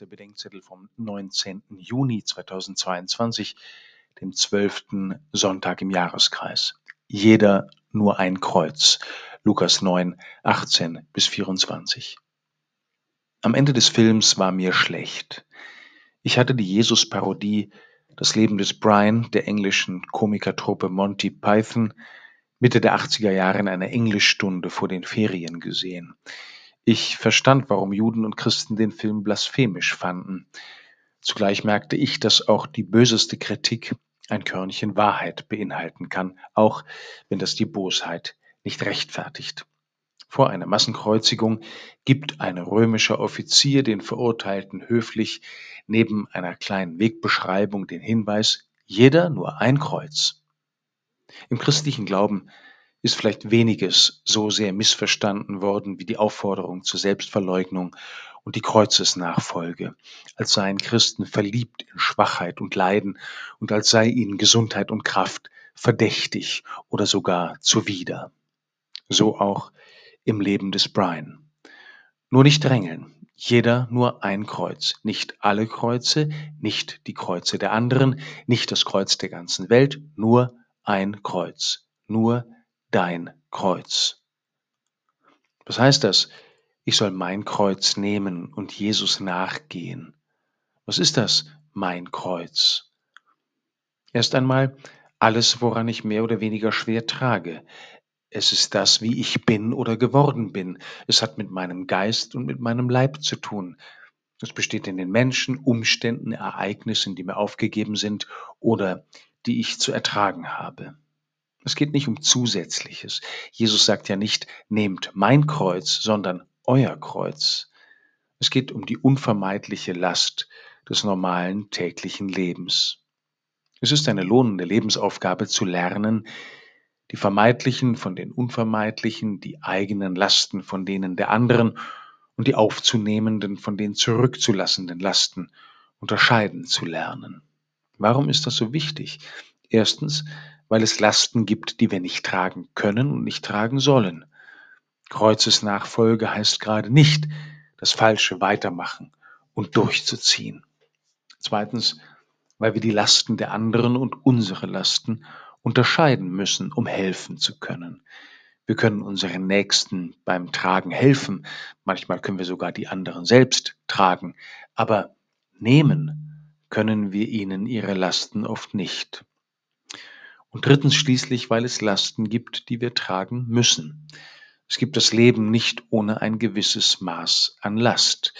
Der Bedenkzettel vom 19. Juni 2022, dem 12. Sonntag im Jahreskreis. Jeder nur ein Kreuz. Lukas 9, 18 bis 24. Am Ende des Films war mir schlecht. Ich hatte die Jesus-Parodie Das Leben des Brian der englischen Komikertruppe Monty Python Mitte der 80er Jahre in einer Englischstunde vor den Ferien gesehen. Ich verstand, warum Juden und Christen den Film blasphemisch fanden. Zugleich merkte ich, dass auch die böseste Kritik ein Körnchen Wahrheit beinhalten kann, auch wenn das die Bosheit nicht rechtfertigt. Vor einer Massenkreuzigung gibt ein römischer Offizier den Verurteilten höflich neben einer kleinen Wegbeschreibung den Hinweis, jeder nur ein Kreuz. Im christlichen Glauben ist vielleicht weniges so sehr missverstanden worden wie die Aufforderung zur Selbstverleugnung und die Kreuzesnachfolge, als seien Christen verliebt in Schwachheit und Leiden und als sei ihnen Gesundheit und Kraft verdächtig oder sogar zuwider. So auch im Leben des Brian. Nur nicht drängeln, jeder nur ein Kreuz, nicht alle Kreuze, nicht die Kreuze der anderen, nicht das Kreuz der ganzen Welt, nur ein Kreuz, nur dein Kreuz. Was heißt das? Ich soll mein Kreuz nehmen und Jesus nachgehen. Was ist das, mein Kreuz? Erst einmal alles, woran ich mehr oder weniger schwer trage. Es ist das, wie ich bin oder geworden bin. Es hat mit meinem Geist und mit meinem Leib zu tun. Es besteht in den Menschen, Umständen, Ereignissen, die mir aufgegeben sind oder die ich zu ertragen habe. Es geht nicht um Zusätzliches. Jesus sagt ja nicht, nehmt mein Kreuz, sondern euer Kreuz. Es geht um die unvermeidliche Last des normalen täglichen Lebens. Es ist eine lohnende Lebensaufgabe zu lernen, die vermeidlichen von den unvermeidlichen, die eigenen Lasten von denen der anderen und die aufzunehmenden von den zurückzulassenden Lasten unterscheiden zu lernen. Warum ist das so wichtig? Erstens, weil es Lasten gibt, die wir nicht tragen können und nicht tragen sollen. Kreuzesnachfolge heißt gerade nicht, das Falsche weitermachen und durchzuziehen. Zweitens, weil wir die Lasten der anderen und unsere Lasten unterscheiden müssen, um helfen zu können. Wir können unseren Nächsten beim Tragen helfen, manchmal können wir sogar die anderen selbst tragen, aber nehmen können wir ihnen ihre Lasten oft nicht. Und drittens schließlich, weil es Lasten gibt, die wir tragen müssen. Es gibt das Leben nicht ohne ein gewisses Maß an Last.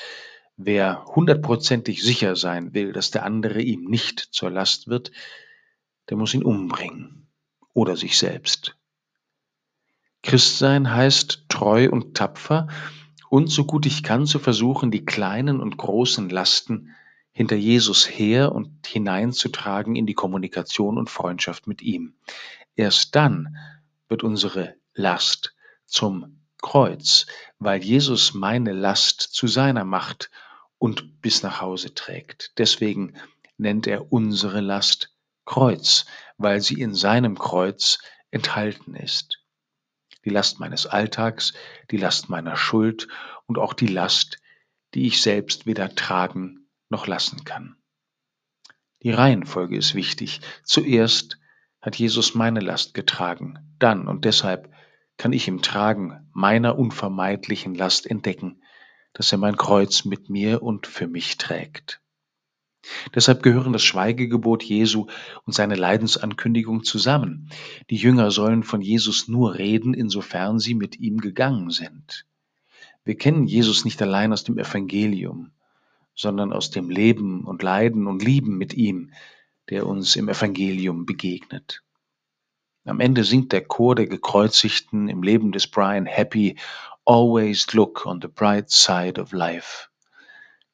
Wer hundertprozentig sicher sein will, dass der andere ihm nicht zur Last wird, der muss ihn umbringen oder sich selbst. Christsein heißt treu und tapfer und so gut ich kann zu versuchen, die kleinen und großen Lasten hinter Jesus her und hineinzutragen in die Kommunikation und Freundschaft mit ihm. Erst dann wird unsere Last zum Kreuz, weil Jesus meine Last zu seiner macht und bis nach Hause trägt. Deswegen nennt er unsere Last Kreuz, weil sie in seinem Kreuz enthalten ist. Die Last meines Alltags, die Last meiner Schuld und auch die Last, die ich selbst weder tragen noch lassen kann. Die Reihenfolge ist wichtig. Zuerst hat Jesus meine Last getragen, dann und deshalb kann ich im Tragen meiner unvermeidlichen Last entdecken, dass er mein Kreuz mit mir und für mich trägt. Deshalb gehören das Schweigegebot Jesu und seine Leidensankündigung zusammen. Die Jünger sollen von Jesus nur reden, insofern sie mit ihm gegangen sind. Wir kennen Jesus nicht allein aus dem Evangelium, sondern aus dem Leben und Leiden und Lieben mit ihm, der uns im Evangelium begegnet. Am Ende singt der Chor der Gekreuzigten im Leben des Brian Happy Always look on the bright side of life.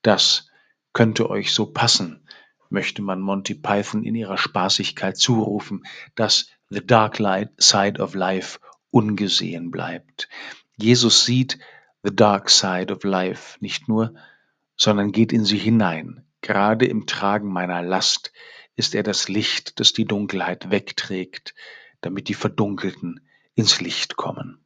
Das könnte euch so passen, möchte man Monty Python in ihrer Spaßigkeit zurufen, dass the dark side of life ungesehen bleibt. Jesus sieht the dark side of life nicht nur, sondern geht in sie hinein. Gerade im Tragen meiner Last ist er das Licht, das die Dunkelheit wegträgt, damit die Verdunkelten ins Licht kommen.